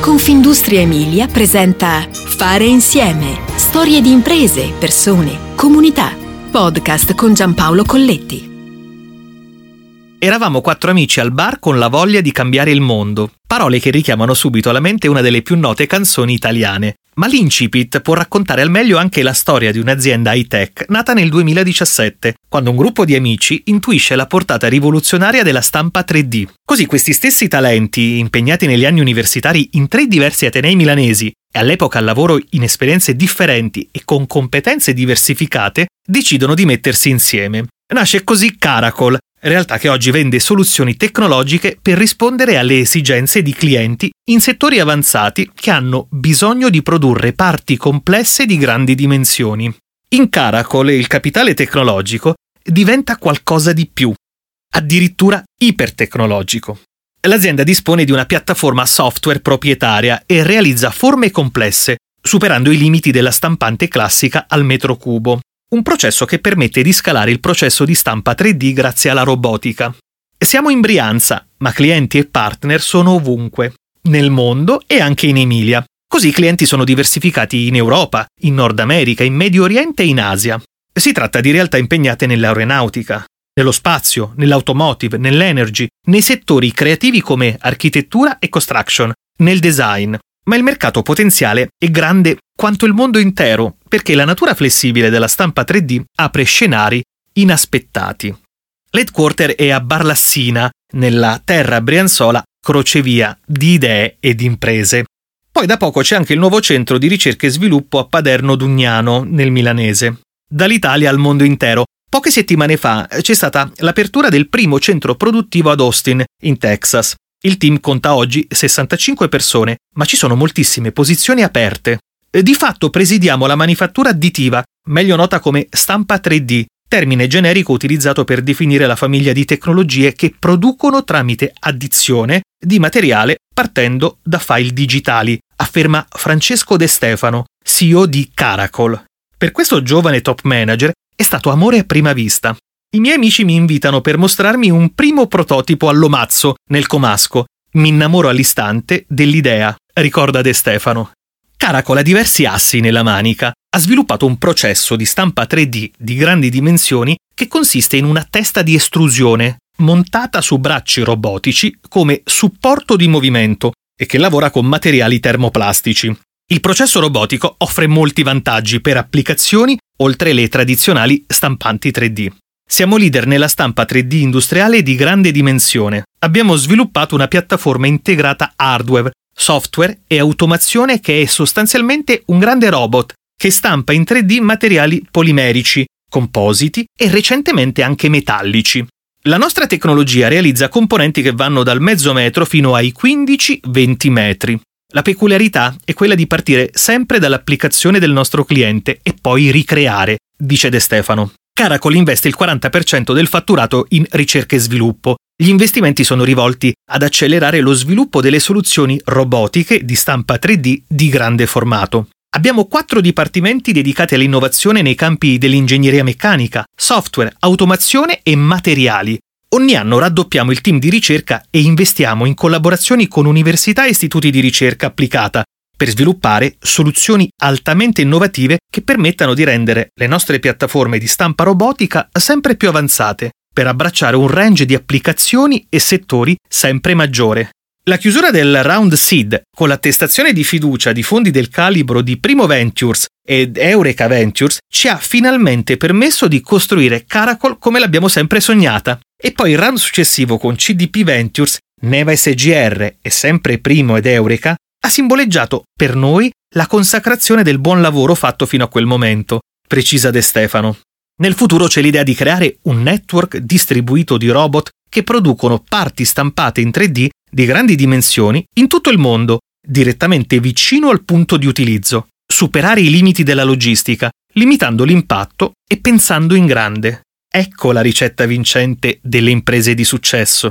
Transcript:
Confindustria Emilia presenta Fare insieme. Storie di imprese, persone, comunità. Podcast con Giampaolo Colletti. Eravamo quattro amici al bar con la voglia di cambiare il mondo. Parole che richiamano subito alla mente una delle più note canzoni italiane. Ma l'incipit può raccontare al meglio anche la storia di un'azienda high-tech nata nel 2017, quando un gruppo di amici intuisce la portata rivoluzionaria della stampa 3D. Così questi stessi talenti, impegnati negli anni universitari in tre diversi atenei milanesi e all'epoca al lavoro in esperienze differenti e con competenze diversificate, decidono di mettersi insieme. Nasce così Caracol, realtà che oggi vende soluzioni tecnologiche per rispondere alle esigenze di clienti in settori avanzati che hanno bisogno di produrre parti complesse di grandi dimensioni. In Caracol il capitale tecnologico diventa qualcosa di più, addirittura ipertecnologico. L'azienda dispone di una piattaforma software proprietaria e realizza forme complesse, superando i limiti della stampante classica al metro cubo un processo che permette di scalare il processo di stampa 3D grazie alla robotica. Siamo in Brianza, ma clienti e partner sono ovunque, nel mondo e anche in Emilia. Così i clienti sono diversificati in Europa, in Nord America, in Medio Oriente e in Asia. Si tratta di realtà impegnate nell'aeronautica, nello spazio, nell'automotive, nell'energy, nei settori creativi come architettura e construction, nel design, ma il mercato potenziale è grande quanto il mondo intero, perché la natura flessibile della stampa 3D apre scenari inaspettati. L'headquarter è a Barlassina, nella terra brianzola crocevia di idee e di imprese. Poi da poco c'è anche il nuovo centro di ricerca e sviluppo a Paderno Dugnano, nel milanese. Dall'Italia al mondo intero. Poche settimane fa c'è stata l'apertura del primo centro produttivo ad Austin, in Texas. Il team conta oggi 65 persone, ma ci sono moltissime posizioni aperte. Di fatto presidiamo la manifattura additiva, meglio nota come stampa 3D, termine generico utilizzato per definire la famiglia di tecnologie che producono tramite addizione di materiale partendo da file digitali, afferma Francesco De Stefano, CEO di Caracol. Per questo giovane top manager è stato amore a prima vista. I miei amici mi invitano per mostrarmi un primo prototipo all'omazzo nel comasco. Mi innamoro all'istante dell'idea, ricorda De Stefano. Caracol ha diversi assi nella manica. Ha sviluppato un processo di stampa 3D di grandi dimensioni che consiste in una testa di estrusione montata su bracci robotici come supporto di movimento e che lavora con materiali termoplastici. Il processo robotico offre molti vantaggi per applicazioni oltre le tradizionali stampanti 3D. Siamo leader nella stampa 3D industriale di grande dimensione. Abbiamo sviluppato una piattaforma integrata hardware, software e automazione che è sostanzialmente un grande robot che stampa in 3D materiali polimerici, compositi e recentemente anche metallici. La nostra tecnologia realizza componenti che vanno dal mezzo metro fino ai 15-20 metri. La peculiarità è quella di partire sempre dall'applicazione del nostro cliente e poi ricreare, dice De Stefano. Caracol investe il 40% del fatturato in ricerca e sviluppo. Gli investimenti sono rivolti ad accelerare lo sviluppo delle soluzioni robotiche di stampa 3D di grande formato. Abbiamo quattro dipartimenti dedicati all'innovazione nei campi dell'ingegneria meccanica, software, automazione e materiali. Ogni anno raddoppiamo il team di ricerca e investiamo in collaborazioni con università e istituti di ricerca applicata per sviluppare soluzioni altamente innovative che permettano di rendere le nostre piattaforme di stampa robotica sempre più avanzate, per abbracciare un range di applicazioni e settori sempre maggiore. La chiusura del round seed con l'attestazione di fiducia di fondi del calibro di Primo Ventures ed Eureka Ventures ci ha finalmente permesso di costruire Caracol come l'abbiamo sempre sognata. E poi il round successivo con CDP Ventures, Neva SGR e sempre Primo ed Eureka ha simboleggiato per noi la consacrazione del buon lavoro fatto fino a quel momento, precisa De Stefano. Nel futuro c'è l'idea di creare un network distribuito di robot che producono parti stampate in 3D di grandi dimensioni in tutto il mondo, direttamente vicino al punto di utilizzo, superare i limiti della logistica, limitando l'impatto e pensando in grande. Ecco la ricetta vincente delle imprese di successo.